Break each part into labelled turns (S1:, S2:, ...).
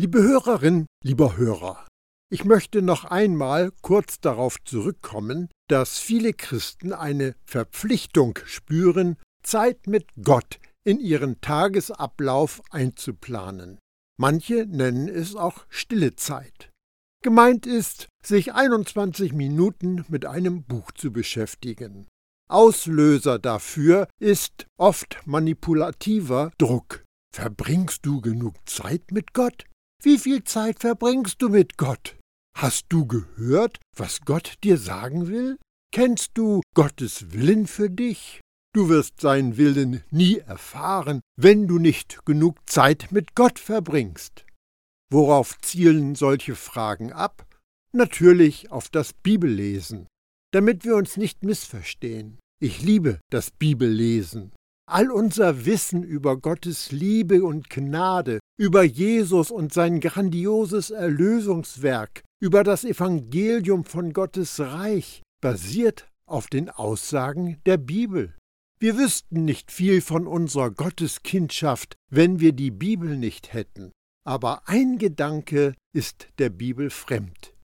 S1: Liebe Hörerin, lieber Hörer, ich möchte noch einmal kurz darauf zurückkommen, dass viele Christen eine Verpflichtung spüren, Zeit mit Gott in ihren Tagesablauf einzuplanen. Manche nennen es auch stille Zeit. Gemeint ist, sich 21 Minuten mit einem Buch zu beschäftigen. Auslöser dafür ist oft manipulativer Druck. Verbringst du genug Zeit mit Gott? Wie viel Zeit verbringst du mit Gott? Hast du gehört, was Gott dir sagen will? Kennst du Gottes Willen für dich? Du wirst seinen Willen nie erfahren, wenn du nicht genug Zeit mit Gott verbringst. Worauf zielen solche Fragen ab? Natürlich auf das Bibellesen. Damit wir uns nicht missverstehen. Ich liebe das Bibellesen. All unser Wissen über Gottes Liebe und Gnade, über Jesus und sein grandioses Erlösungswerk, über das Evangelium von Gottes Reich basiert auf den Aussagen der Bibel. Wir wüssten nicht viel von unserer Gotteskindschaft, wenn wir die Bibel nicht hätten. Aber ein Gedanke ist der Bibel fremd.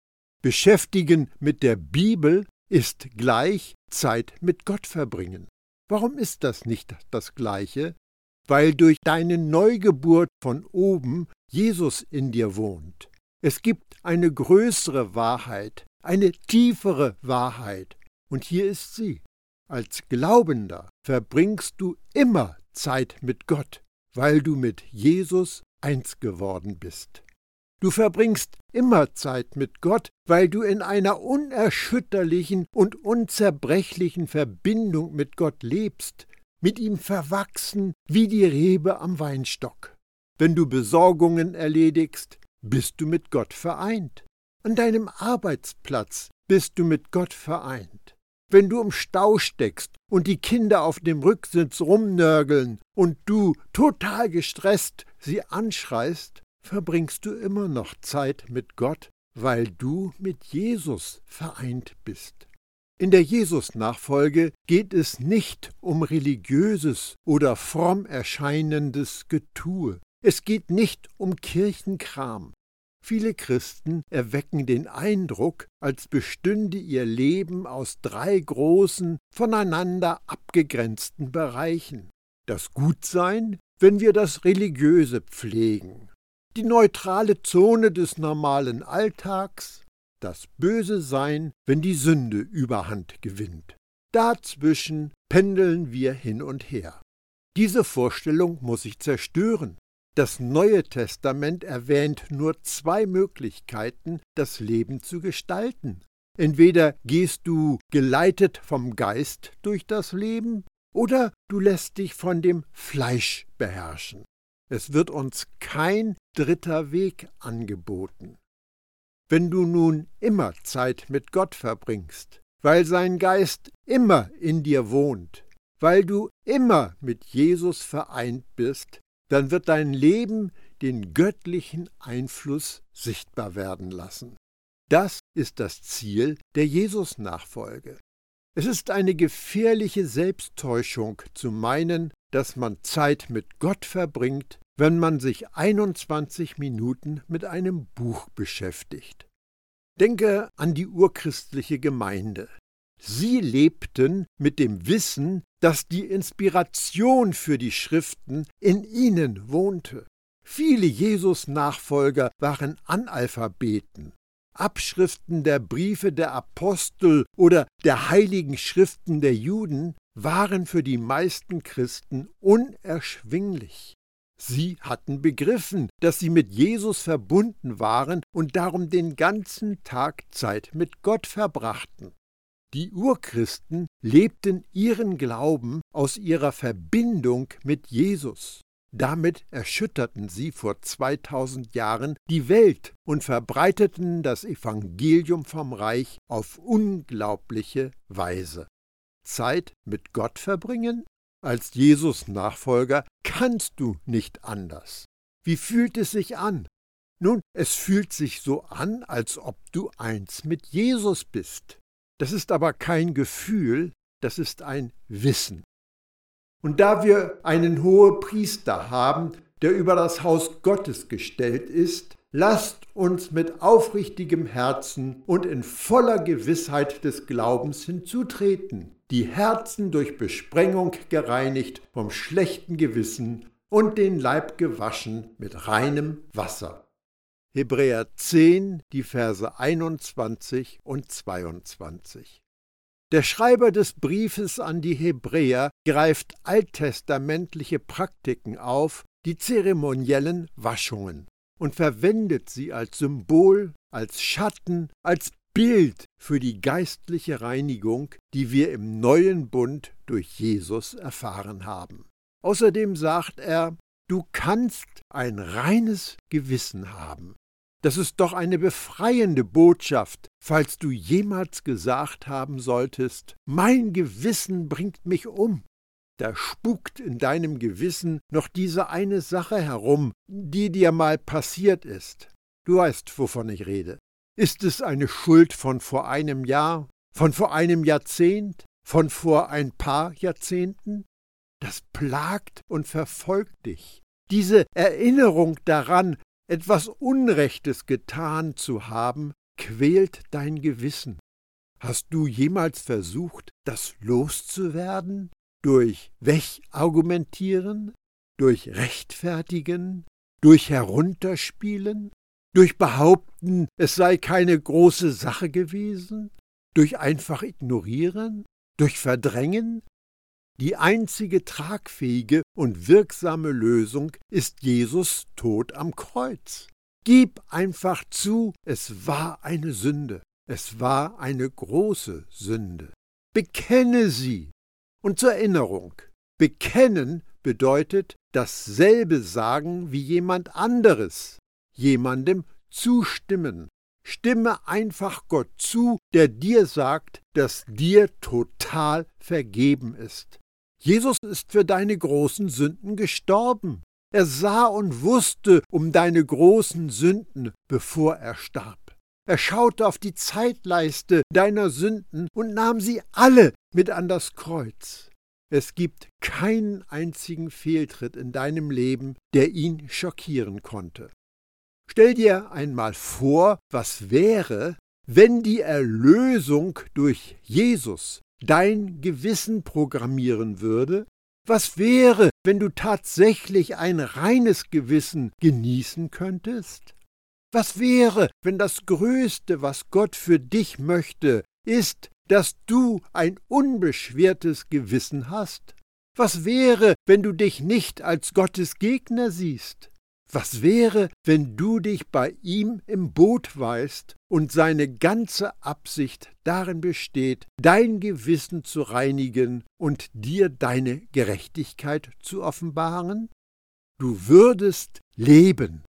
S1: Beschäftigen mit der Bibel ist gleich Zeit mit Gott verbringen. Warum ist das nicht das Gleiche? Weil durch deine Neugeburt von oben Jesus in dir wohnt. Es gibt eine größere Wahrheit, eine tiefere Wahrheit, und hier ist sie. Als Glaubender verbringst du immer Zeit mit Gott, weil du mit Jesus eins geworden bist. Du verbringst immer Zeit mit Gott, weil du in einer unerschütterlichen und unzerbrechlichen Verbindung mit Gott lebst, mit ihm verwachsen wie die Rebe am Weinstock. Wenn du Besorgungen erledigst, bist du mit Gott vereint. An deinem Arbeitsplatz bist du mit Gott vereint. Wenn du im Stau steckst und die Kinder auf dem Rücksitz rumnörgeln und du total gestresst sie anschreist, verbringst du immer noch Zeit mit Gott, weil du mit Jesus vereint bist. In der Jesus-Nachfolge geht es nicht um religiöses oder fromm erscheinendes Getue. Es geht nicht um Kirchenkram. Viele Christen erwecken den Eindruck, als bestünde ihr Leben aus drei großen, voneinander abgegrenzten Bereichen. Das Gutsein, wenn wir das Religiöse pflegen, die neutrale Zone des normalen Alltags, das Böse Sein, wenn die Sünde überhand gewinnt. Dazwischen pendeln wir hin und her. Diese Vorstellung muss sich zerstören. Das Neue Testament erwähnt nur zwei Möglichkeiten, das Leben zu gestalten. Entweder gehst du geleitet vom Geist durch das Leben, oder du lässt dich von dem Fleisch beherrschen. Es wird uns kein dritter Weg angeboten. Wenn du nun immer Zeit mit Gott verbringst, weil sein Geist immer in dir wohnt, weil du immer mit Jesus vereint bist, dann wird dein Leben den göttlichen Einfluss sichtbar werden lassen. Das ist das Ziel der Jesus-Nachfolge. Es ist eine gefährliche Selbsttäuschung zu meinen, dass man Zeit mit Gott verbringt, wenn man sich 21 Minuten mit einem Buch beschäftigt. Denke an die urchristliche Gemeinde. Sie lebten mit dem Wissen, dass die Inspiration für die Schriften in ihnen wohnte. Viele Jesus-Nachfolger waren Analphabeten. Abschriften der Briefe der Apostel oder der heiligen Schriften der Juden waren für die meisten Christen unerschwinglich. Sie hatten begriffen, dass sie mit Jesus verbunden waren und darum den ganzen Tag Zeit mit Gott verbrachten. Die Urchristen lebten ihren Glauben aus ihrer Verbindung mit Jesus. Damit erschütterten sie vor 2000 Jahren die Welt und verbreiteten das Evangelium vom Reich auf unglaubliche Weise. Zeit mit Gott verbringen? Als Jesus Nachfolger kannst du nicht anders. Wie fühlt es sich an? Nun, es fühlt sich so an, als ob du eins mit Jesus bist. Das ist aber kein Gefühl, das ist ein Wissen. Und da wir einen hohen Priester haben, der über das Haus Gottes gestellt ist, Lasst uns mit aufrichtigem Herzen und in voller Gewissheit des Glaubens hinzutreten, die Herzen durch Besprengung gereinigt vom schlechten Gewissen und den Leib gewaschen mit reinem Wasser. Hebräer 10, die Verse 21 und 22. Der Schreiber des Briefes an die Hebräer greift alttestamentliche Praktiken auf, die zeremoniellen Waschungen, und verwendet sie als Symbol, als Schatten, als Bild für die geistliche Reinigung, die wir im neuen Bund durch Jesus erfahren haben. Außerdem sagt er, du kannst ein reines Gewissen haben. Das ist doch eine befreiende Botschaft, falls du jemals gesagt haben solltest, mein Gewissen bringt mich um. Da spukt in deinem Gewissen noch diese eine Sache herum, die dir mal passiert ist. Du weißt, wovon ich rede. Ist es eine Schuld von vor einem Jahr, von vor einem Jahrzehnt, von vor ein paar Jahrzehnten? Das plagt und verfolgt dich. Diese Erinnerung daran, etwas Unrechtes getan zu haben, quält dein Gewissen. Hast du jemals versucht, das loszuwerden? Durch Wegargumentieren? Durch Rechtfertigen? Durch Herunterspielen? Durch Behaupten, es sei keine große Sache gewesen? Durch einfach Ignorieren? Durch Verdrängen? Die einzige tragfähige und wirksame Lösung ist Jesus Tod am Kreuz. Gib einfach zu, es war eine Sünde, es war eine große Sünde. Bekenne sie. Und zur Erinnerung, bekennen bedeutet dasselbe sagen wie jemand anderes, jemandem zustimmen. Stimme einfach Gott zu, der dir sagt, dass dir total vergeben ist. Jesus ist für deine großen Sünden gestorben. Er sah und wusste um deine großen Sünden, bevor er starb. Er schaute auf die Zeitleiste deiner Sünden und nahm sie alle mit an das Kreuz. Es gibt keinen einzigen Fehltritt in deinem Leben, der ihn schockieren konnte. Stell dir einmal vor, was wäre, wenn die Erlösung durch Jesus dein Gewissen programmieren würde? Was wäre, wenn du tatsächlich ein reines Gewissen genießen könntest? Was wäre, wenn das Größte, was Gott für dich möchte, ist, dass du ein unbeschwertes Gewissen hast? Was wäre, wenn du dich nicht als Gottes Gegner siehst? Was wäre, wenn du dich bei ihm im Boot weißt und seine ganze Absicht darin besteht, dein Gewissen zu reinigen und dir deine Gerechtigkeit zu offenbaren? Du würdest leben.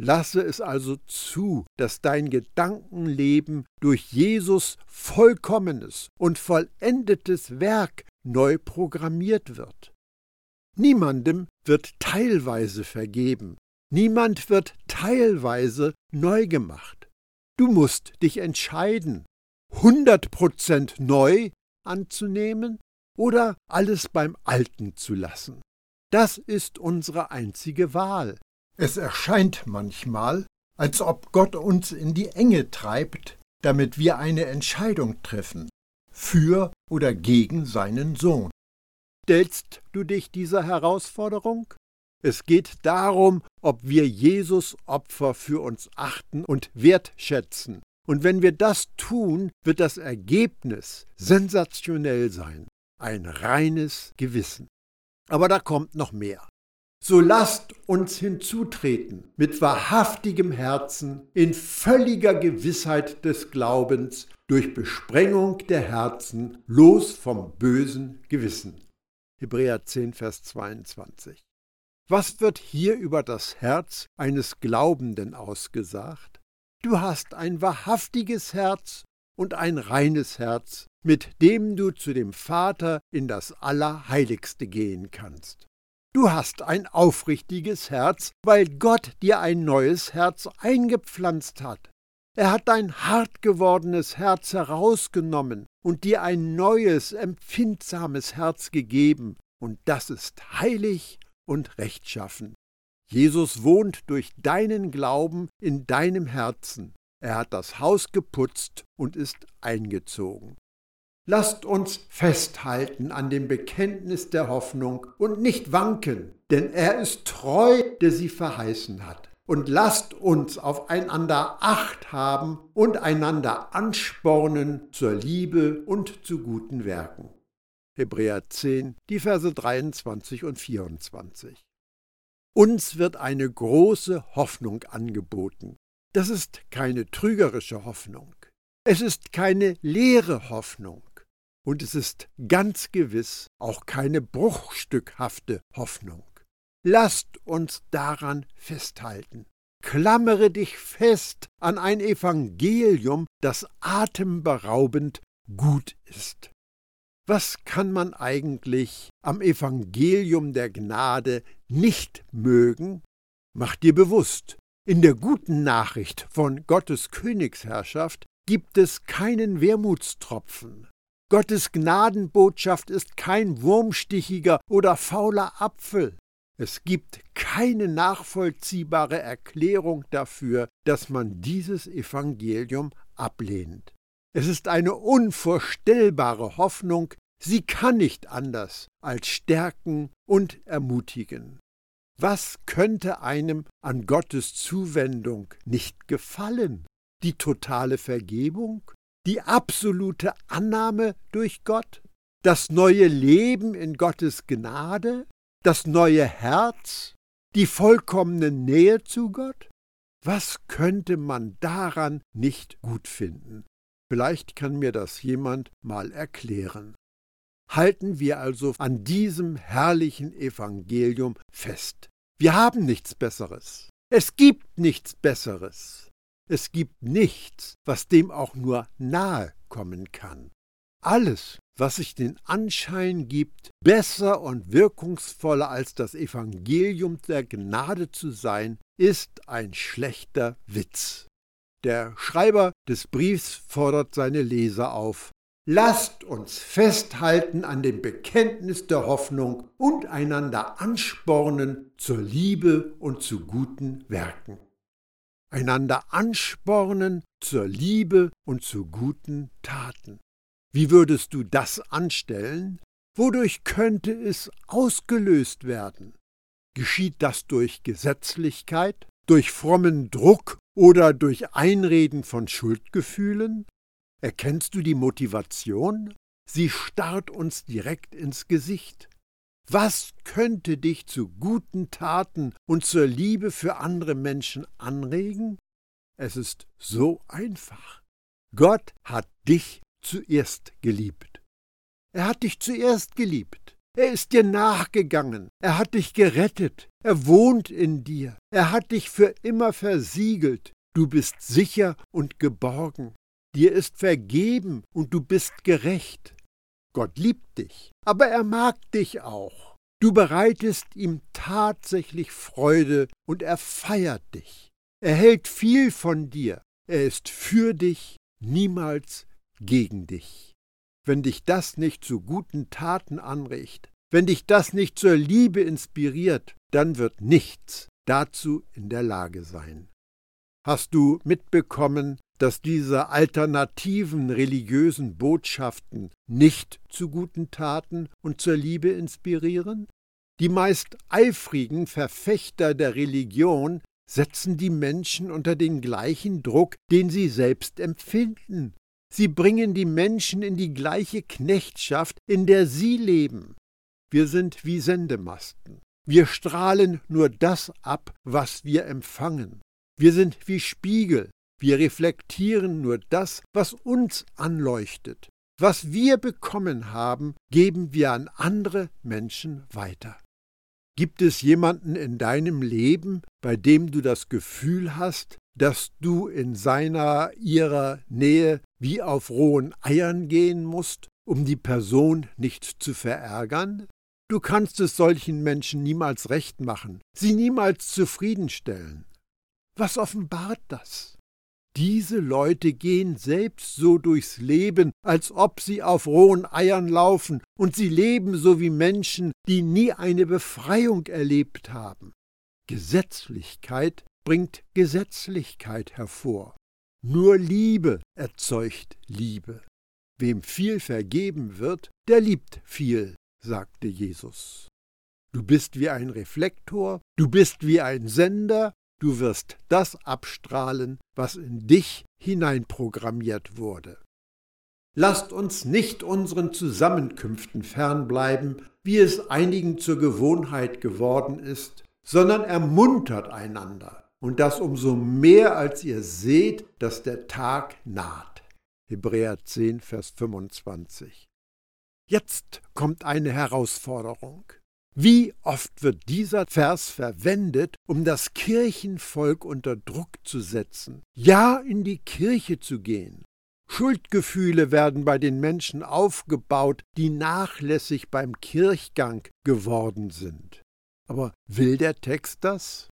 S1: Lasse es also zu, dass dein Gedankenleben durch Jesus vollkommenes und vollendetes Werk neu programmiert wird. Niemandem wird teilweise vergeben, Niemand wird teilweise neu gemacht. Du musst dich entscheiden, 100% neu anzunehmen oder alles beim Alten zu lassen. Das ist unsere einzige Wahl. Es erscheint manchmal, als ob Gott uns in die Enge treibt, damit wir eine Entscheidung treffen, für oder gegen seinen Sohn. Stellst du dich dieser Herausforderung? Es geht darum, ob wir Jesus Opfer für uns achten und wertschätzen. Und wenn wir das tun, wird das Ergebnis sensationell sein. Ein reines Gewissen. Aber da kommt noch mehr. So lasst uns hinzutreten mit wahrhaftigem Herzen, in völliger Gewissheit des Glaubens, durch Besprengung der Herzen, los vom bösen Gewissen. Hebräer 10, Vers 22. Was wird hier über das Herz eines Glaubenden ausgesagt? Du hast ein wahrhaftiges Herz und ein reines Herz, mit dem du zu dem Vater in das Allerheiligste gehen kannst. Du hast ein aufrichtiges Herz, weil Gott dir ein neues Herz eingepflanzt hat. Er hat dein hart gewordenes Herz herausgenommen und dir ein neues, empfindsames Herz gegeben, und das ist heilig und rechtschaffen. Jesus wohnt durch deinen Glauben in deinem Herzen. Er hat das Haus geputzt und ist eingezogen. Lasst uns festhalten an dem Bekenntnis der Hoffnung und nicht wanken, denn er ist treu, der sie verheißen hat. Und lasst uns aufeinander Acht haben und einander anspornen zur Liebe und zu guten Werken. Hebräer 10, die Verse 23 und 24. Uns wird eine große Hoffnung angeboten. Das ist keine trügerische Hoffnung. Es ist keine leere Hoffnung. Und es ist ganz gewiss auch keine bruchstückhafte Hoffnung. Lasst uns daran festhalten. Klammere dich fest an ein Evangelium, das atemberaubend gut ist. Was kann man eigentlich am Evangelium der Gnade nicht mögen? Mach dir bewusst, in der guten Nachricht von Gottes Königsherrschaft gibt es keinen Wermutstropfen. Gottes Gnadenbotschaft ist kein wurmstichiger oder fauler Apfel. Es gibt keine nachvollziehbare Erklärung dafür, dass man dieses Evangelium ablehnt. Es ist eine unvorstellbare Hoffnung, sie kann nicht anders als stärken und ermutigen. Was könnte einem an Gottes Zuwendung nicht gefallen? Die totale Vergebung? Die absolute Annahme durch Gott? Das neue Leben in Gottes Gnade? Das neue Herz? Die vollkommene Nähe zu Gott? Was könnte man daran nicht gut finden? Vielleicht kann mir das jemand mal erklären. Halten wir also an diesem herrlichen Evangelium fest. Wir haben nichts Besseres. Es gibt nichts Besseres. Es gibt nichts, was dem auch nur nahe kommen kann. Alles, was sich den Anschein gibt, besser und wirkungsvoller als das Evangelium der Gnade zu sein, ist ein schlechter Witz. Der Schreiber des Briefs fordert seine Leser auf, Lasst uns festhalten an dem Bekenntnis der Hoffnung und einander anspornen zur Liebe und zu guten Werken. Einander anspornen zur Liebe und zu guten Taten. Wie würdest du das anstellen? Wodurch könnte es ausgelöst werden? Geschieht das durch Gesetzlichkeit, durch frommen Druck oder durch Einreden von Schuldgefühlen? Erkennst du die Motivation? Sie starrt uns direkt ins Gesicht. Was könnte dich zu guten Taten und zur Liebe für andere Menschen anregen? Es ist so einfach. Gott hat dich zuerst geliebt. Er hat dich zuerst geliebt. Er ist dir nachgegangen. Er hat dich gerettet. Er wohnt in dir. Er hat dich für immer versiegelt. Du bist sicher und geborgen. Dir ist vergeben und du bist gerecht. Gott liebt dich, aber er mag dich auch. Du bereitest ihm tatsächlich Freude und er feiert dich. Er hält viel von dir. Er ist für dich, niemals gegen dich wenn dich das nicht zu guten Taten anregt, wenn dich das nicht zur Liebe inspiriert, dann wird nichts dazu in der Lage sein. Hast du mitbekommen, dass diese alternativen religiösen Botschaften nicht zu guten Taten und zur Liebe inspirieren? Die meist eifrigen Verfechter der Religion setzen die Menschen unter den gleichen Druck, den sie selbst empfinden, Sie bringen die Menschen in die gleiche Knechtschaft, in der sie leben. Wir sind wie Sendemasten. Wir strahlen nur das ab, was wir empfangen. Wir sind wie Spiegel. Wir reflektieren nur das, was uns anleuchtet. Was wir bekommen haben, geben wir an andere Menschen weiter. Gibt es jemanden in deinem Leben, bei dem du das Gefühl hast, dass du in seiner, ihrer Nähe wie auf rohen Eiern gehen musst, um die Person nicht zu verärgern? Du kannst es solchen Menschen niemals recht machen, sie niemals zufriedenstellen. Was offenbart das? Diese Leute gehen selbst so durchs Leben, als ob sie auf rohen Eiern laufen, und sie leben so wie Menschen, die nie eine Befreiung erlebt haben. Gesetzlichkeit bringt Gesetzlichkeit hervor. Nur Liebe erzeugt Liebe. Wem viel vergeben wird, der liebt viel, sagte Jesus. Du bist wie ein Reflektor, du bist wie ein Sender, du wirst das abstrahlen, was in dich hineinprogrammiert wurde. Lasst uns nicht unseren Zusammenkünften fernbleiben, wie es einigen zur Gewohnheit geworden ist, sondern ermuntert einander, und das umso mehr, als ihr seht, dass der Tag naht. Hebräer 10, Vers 25. Jetzt kommt eine Herausforderung. Wie oft wird dieser Vers verwendet, um das Kirchenvolk unter Druck zu setzen, ja in die Kirche zu gehen. Schuldgefühle werden bei den Menschen aufgebaut, die nachlässig beim Kirchgang geworden sind. Aber will der Text das?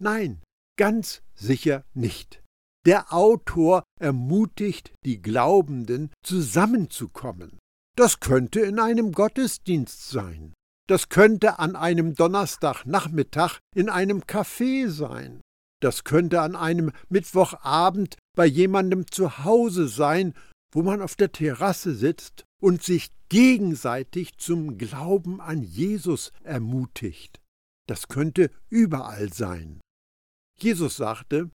S1: Nein, ganz sicher nicht. Der Autor ermutigt die Glaubenden, zusammenzukommen. Das könnte in einem Gottesdienst sein. Das könnte an einem Donnerstagnachmittag in einem Café sein. Das könnte an einem Mittwochabend bei jemandem zu Hause sein, wo man auf der Terrasse sitzt und sich gegenseitig zum Glauben an Jesus ermutigt. Das könnte überall sein. Jesus sagte,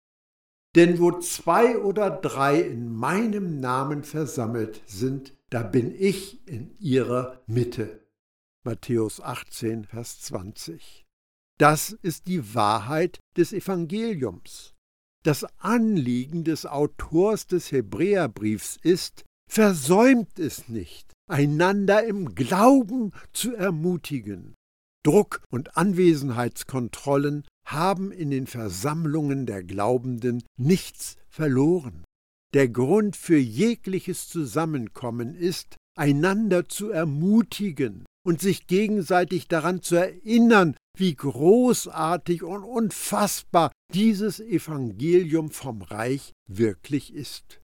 S1: denn wo zwei oder drei in meinem Namen versammelt sind, da bin ich in ihrer Mitte. Matthäus 18, Vers 20. Das ist die Wahrheit des Evangeliums. Das Anliegen des Autors des Hebräerbriefs ist, versäumt es nicht, einander im Glauben zu ermutigen. Druck und Anwesenheitskontrollen haben in den Versammlungen der Glaubenden nichts verloren. Der Grund für jegliches Zusammenkommen ist, einander zu ermutigen und sich gegenseitig daran zu erinnern, wie großartig und unfassbar dieses Evangelium vom Reich wirklich ist.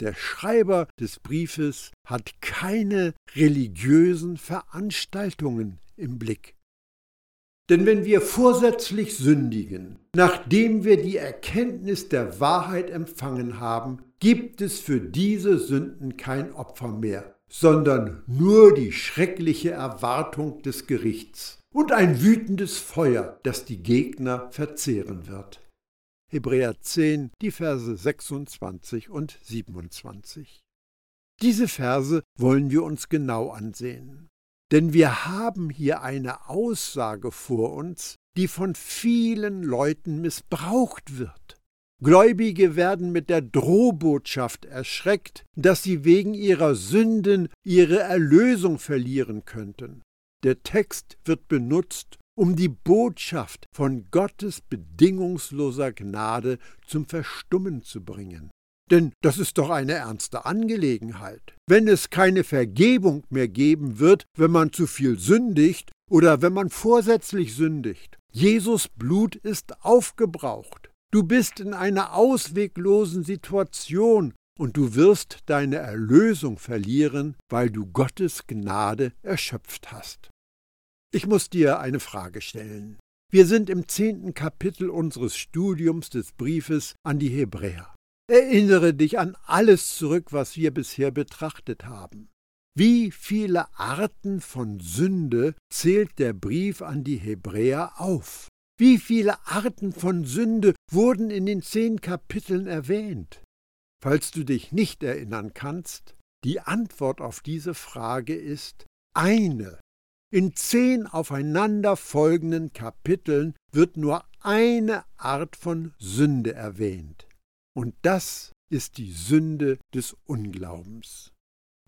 S1: Der Schreiber des Briefes hat keine religiösen Veranstaltungen im Blick. Denn wenn wir vorsätzlich sündigen, nachdem wir die Erkenntnis der Wahrheit empfangen haben, gibt es für diese Sünden kein Opfer mehr, sondern nur die schreckliche Erwartung des Gerichts und ein wütendes Feuer, das die Gegner verzehren wird. Hebräer 10, die Verse 26 und 27. Diese Verse wollen wir uns genau ansehen. Denn wir haben hier eine Aussage vor uns, die von vielen Leuten missbraucht wird. Gläubige werden mit der Drohbotschaft erschreckt, dass sie wegen ihrer Sünden ihre Erlösung verlieren könnten. Der Text wird benutzt, um die Botschaft von Gottes bedingungsloser Gnade zum Verstummen zu bringen. Denn das ist doch eine ernste Angelegenheit. Wenn es keine Vergebung mehr geben wird, wenn man zu viel sündigt oder wenn man vorsätzlich sündigt. Jesus Blut ist aufgebraucht. Du bist in einer ausweglosen Situation und du wirst deine Erlösung verlieren, weil du Gottes Gnade erschöpft hast. Ich muss dir eine Frage stellen. Wir sind im zehnten Kapitel unseres Studiums des Briefes an die Hebräer. Erinnere dich an alles zurück, was wir bisher betrachtet haben. Wie viele Arten von Sünde zählt der Brief an die Hebräer auf? Wie viele Arten von Sünde wurden in den zehn Kapiteln erwähnt? Falls du dich nicht erinnern kannst, die Antwort auf diese Frage ist eine. In zehn aufeinander folgenden Kapiteln wird nur eine Art von Sünde erwähnt. Und das ist die Sünde des Unglaubens.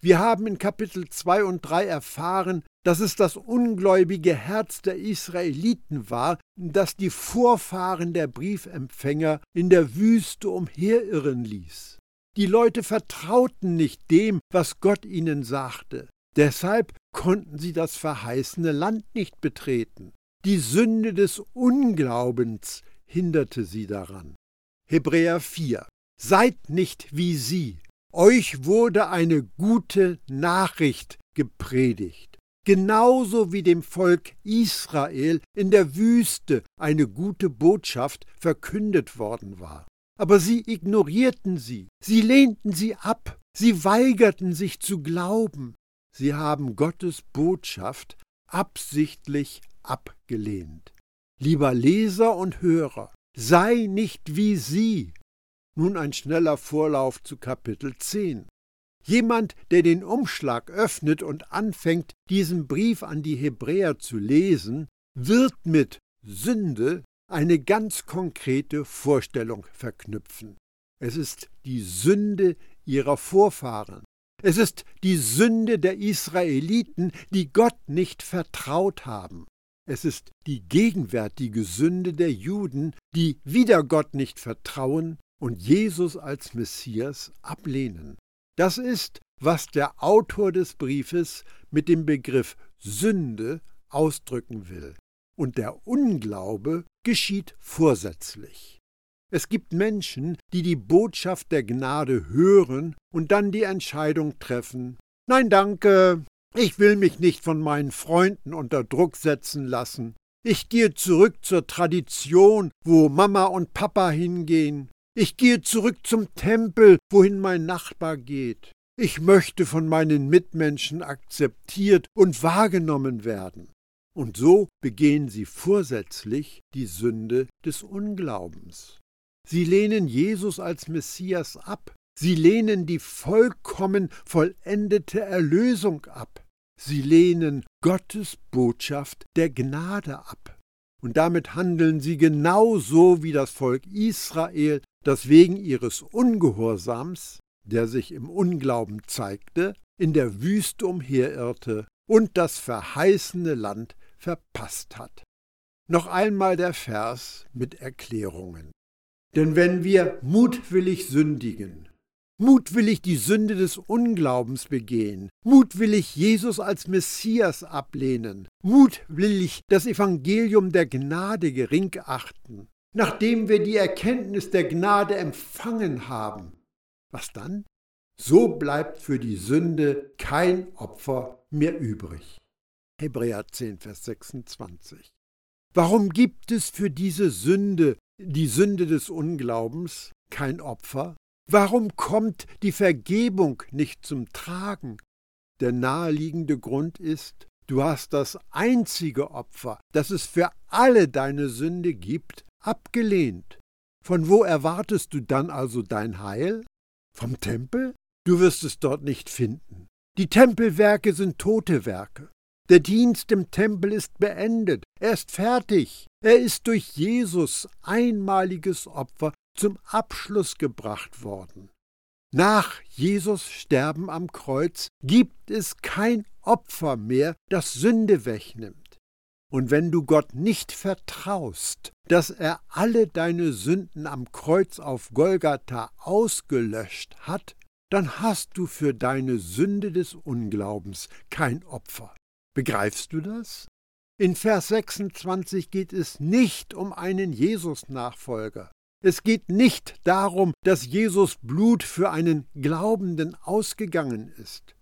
S1: Wir haben in Kapitel 2 und 3 erfahren, dass es das ungläubige Herz der Israeliten war, das die Vorfahren der Briefempfänger in der Wüste umherirren ließ. Die Leute vertrauten nicht dem, was Gott ihnen sagte. Deshalb konnten sie das verheißene Land nicht betreten. Die Sünde des Unglaubens hinderte sie daran. Hebräer 4. Seid nicht wie sie. Euch wurde eine gute Nachricht gepredigt. genauso wie dem Volk Israel in der Wüste eine gute Botschaft verkündet worden war. Aber sie ignorierten sie, sie lehnten sie ab, sie weigerten sich zu glauben, sie haben Gottes Botschaft absichtlich abgelehnt. Lieber Leser und Hörer, sei nicht wie sie. Nun ein schneller Vorlauf zu Kapitel 10. Jemand, der den Umschlag öffnet und anfängt, diesen Brief an die Hebräer zu lesen, wird mit Sünde eine ganz konkrete Vorstellung verknüpfen. Es ist die Sünde ihrer Vorfahren. Es ist die Sünde der Israeliten, die Gott nicht vertraut haben. Es ist die gegenwärtige Sünde der Juden, die wieder Gott nicht vertrauen und Jesus als Messias ablehnen. Das ist, was der Autor des Briefes mit dem Begriff Sünde ausdrücken will. Und der Unglaube geschieht vorsätzlich. Es gibt Menschen, die die Botschaft der Gnade hören und dann die Entscheidung treffen, Nein, danke, ich will mich nicht von meinen Freunden unter Druck setzen lassen. Ich gehe zurück zur Tradition, wo Mama und Papa hingehen. Ich gehe zurück zum Tempel, wohin mein Nachbar geht. Ich möchte von meinen Mitmenschen akzeptiert und wahrgenommen werden. Und so begehen sie vorsätzlich die Sünde des Unglaubens. Sie lehnen Jesus als Messias ab. Sie lehnen die vollkommen vollendete Erlösung ab. Sie lehnen Gottes Botschaft der Gnade ab. Und damit handeln sie genauso wie das Volk Israel, das wegen ihres Ungehorsams, der sich im Unglauben zeigte, in der Wüste umherirrte und das verheißene Land verpasst hat. Noch einmal der Vers mit Erklärungen. Denn wenn wir mutwillig sündigen, mutwillig die Sünde des Unglaubens begehen, mutwillig Jesus als Messias ablehnen, mutwillig das Evangelium der Gnade gering achten, nachdem wir die Erkenntnis der Gnade empfangen haben. Was dann? So bleibt für die Sünde kein Opfer mehr übrig. Hebräer 10, Vers 26. Warum gibt es für diese Sünde, die Sünde des Unglaubens, kein Opfer? Warum kommt die Vergebung nicht zum Tragen? Der naheliegende Grund ist, du hast das einzige Opfer, das es für alle deine Sünde gibt, abgelehnt. Von wo erwartest du dann also dein Heil? Vom Tempel? Du wirst es dort nicht finden. Die Tempelwerke sind tote Werke. Der Dienst im Tempel ist beendet, er ist fertig. Er ist durch Jesus einmaliges Opfer zum Abschluss gebracht worden. Nach Jesus Sterben am Kreuz gibt es kein Opfer mehr, das Sünde wegnimmt. Und wenn du Gott nicht vertraust, dass er alle deine Sünden am Kreuz auf Golgatha ausgelöscht hat, dann hast du für deine Sünde des Unglaubens kein Opfer. Begreifst du das? In Vers 26 geht es nicht um einen Jesus-Nachfolger. Es geht nicht darum, dass Jesus Blut für einen Glaubenden ausgegangen ist.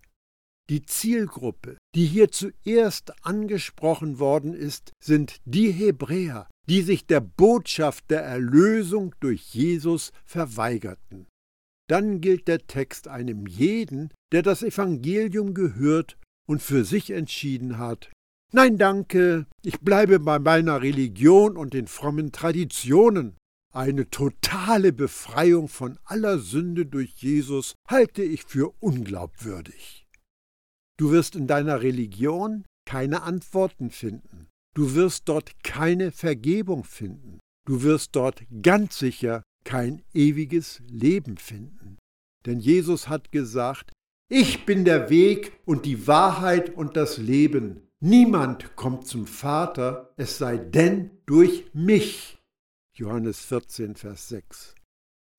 S1: Die Zielgruppe, die hier zuerst angesprochen worden ist, sind die Hebräer, die sich der Botschaft der Erlösung durch Jesus verweigerten. Dann gilt der Text einem jeden, der das Evangelium gehört und für sich entschieden hat, Nein, danke, ich bleibe bei meiner Religion und den frommen Traditionen. Eine totale Befreiung von aller Sünde durch Jesus halte ich für unglaubwürdig. Du wirst in deiner Religion keine Antworten finden. Du wirst dort keine Vergebung finden. Du wirst dort ganz sicher kein ewiges Leben finden. Denn Jesus hat gesagt, ich bin der Weg und die Wahrheit und das Leben. Niemand kommt zum Vater, es sei denn durch mich. Johannes 14, Vers 6.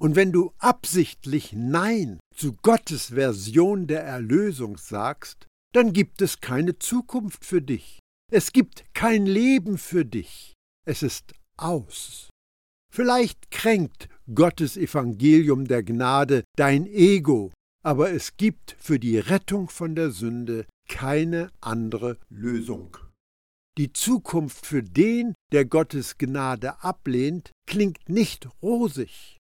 S1: Und wenn du absichtlich Nein zu Gottes Version der Erlösung sagst, dann gibt es keine Zukunft für dich. Es gibt kein Leben für dich. Es ist aus. Vielleicht kränkt Gottes Evangelium der Gnade dein Ego, aber es gibt für die Rettung von der Sünde keine andere Lösung. Die Zukunft für den, der Gottes Gnade ablehnt, klingt nicht rosig,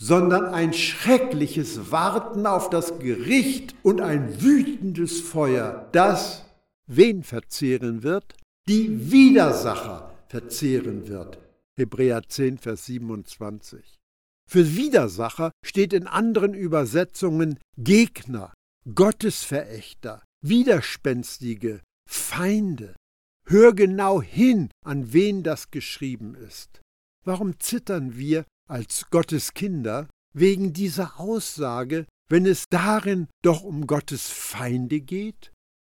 S1: sondern ein schreckliches Warten auf das Gericht und ein wütendes Feuer, das wen verzehren wird? Die Widersacher verzehren wird. Hebräer 10, Vers 27. Für Widersacher steht in anderen Übersetzungen Gegner, Gottesverächter, Widerspenstige, Feinde. Hör genau hin, an wen das geschrieben ist. Warum zittern wir als Gottes Kinder wegen dieser Aussage, wenn es darin doch um Gottes Feinde geht?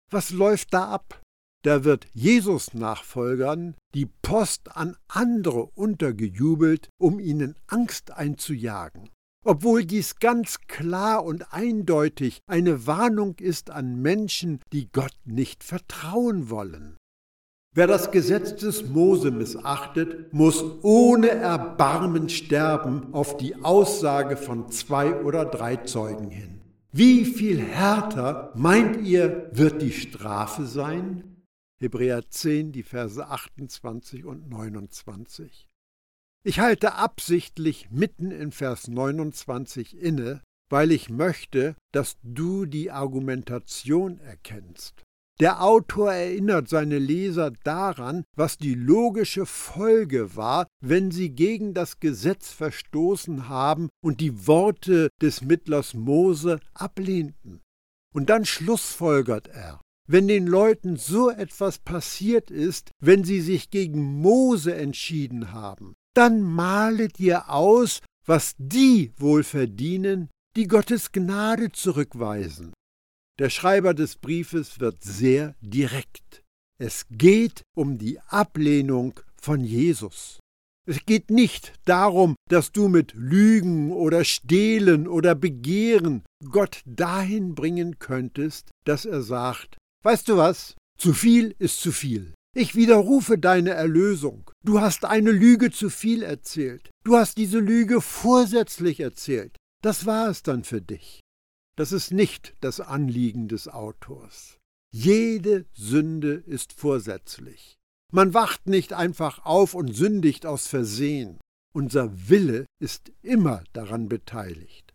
S1: Was läuft da ab? Da wird Jesus-Nachfolgern die Post an andere untergejubelt, um ihnen Angst einzujagen. Obwohl dies ganz klar und eindeutig eine Warnung ist an Menschen, die Gott nicht vertrauen wollen. Wer das Gesetz des Mose missachtet, muss ohne Erbarmen sterben auf die Aussage von zwei oder drei Zeugen hin. Wie viel härter, meint ihr, wird die Strafe sein? Hebräer 10, die Verse 28 und 29. Ich halte absichtlich mitten in Vers 29 inne, weil ich möchte, dass du die Argumentation erkennst. Der Autor erinnert seine Leser daran, was die logische Folge war, wenn sie gegen das Gesetz verstoßen haben und die Worte des Mittlers Mose ablehnten. Und dann schlussfolgert er, wenn den Leuten so etwas passiert ist, wenn sie sich gegen Mose entschieden haben, dann malet ihr aus, was die wohl verdienen, die Gottes Gnade zurückweisen. Der Schreiber des Briefes wird sehr direkt. Es geht um die Ablehnung von Jesus. Es geht nicht darum, dass du mit Lügen oder Stehlen oder Begehren Gott dahin bringen könntest, dass er sagt, weißt du was, zu viel ist zu viel. Ich widerrufe deine Erlösung. Du hast eine Lüge zu viel erzählt. Du hast diese Lüge vorsätzlich erzählt. Das war es dann für dich. Das ist nicht das Anliegen des Autors. Jede Sünde ist vorsätzlich. Man wacht nicht einfach auf und sündigt aus Versehen. Unser Wille ist immer daran beteiligt.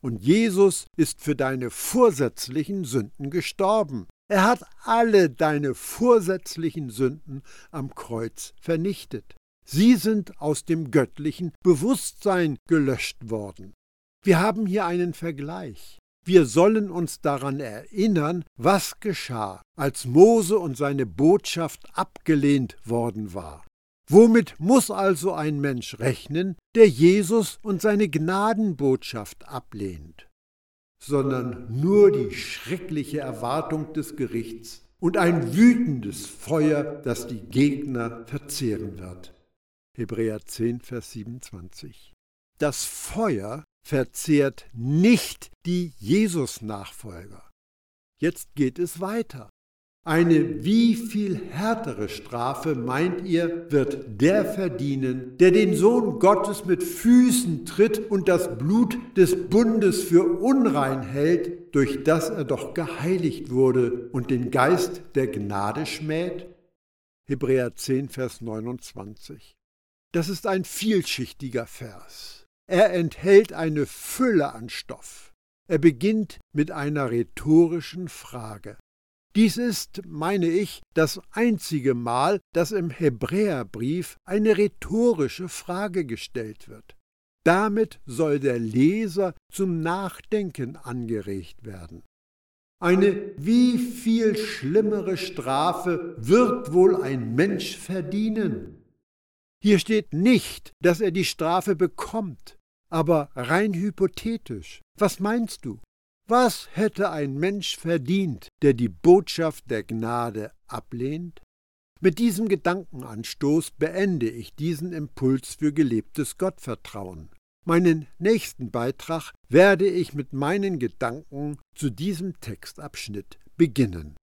S1: Und Jesus ist für deine vorsätzlichen Sünden gestorben. Er hat alle deine vorsätzlichen Sünden am Kreuz vernichtet. Sie sind aus dem göttlichen Bewusstsein gelöscht worden. Wir haben hier einen Vergleich. Wir sollen uns daran erinnern, was geschah, als Mose und seine Botschaft abgelehnt worden war. Womit muss also ein Mensch rechnen, der Jesus und seine Gnadenbotschaft ablehnt? Sondern nur die schreckliche Erwartung des Gerichts und ein wütendes Feuer, das die Gegner verzehren wird. Hebräer 10, Vers 27. Das Feuer verzehrt nicht die Jesus-Nachfolger. Jetzt geht es weiter. Eine wie viel härtere Strafe, meint ihr, wird der verdienen, der den Sohn Gottes mit Füßen tritt und das Blut des Bundes für unrein hält, durch das er doch geheiligt wurde und den Geist der Gnade schmäht? Hebräer 10, Vers 29. Das ist ein vielschichtiger Vers. Er enthält eine Fülle an Stoff. Er beginnt mit einer rhetorischen Frage. Dies ist, meine ich, das einzige Mal, dass im Hebräerbrief eine rhetorische Frage gestellt wird. Damit soll der Leser zum Nachdenken angeregt werden. Eine wie viel schlimmere Strafe wird wohl ein Mensch verdienen? Hier steht nicht, dass er die Strafe bekommt, aber rein hypothetisch. Was meinst du? Was hätte ein Mensch verdient, der die Botschaft der Gnade ablehnt? Mit diesem Gedankenanstoß beende ich diesen Impuls für gelebtes Gottvertrauen. Meinen nächsten Beitrag werde ich mit meinen Gedanken zu diesem Textabschnitt beginnen.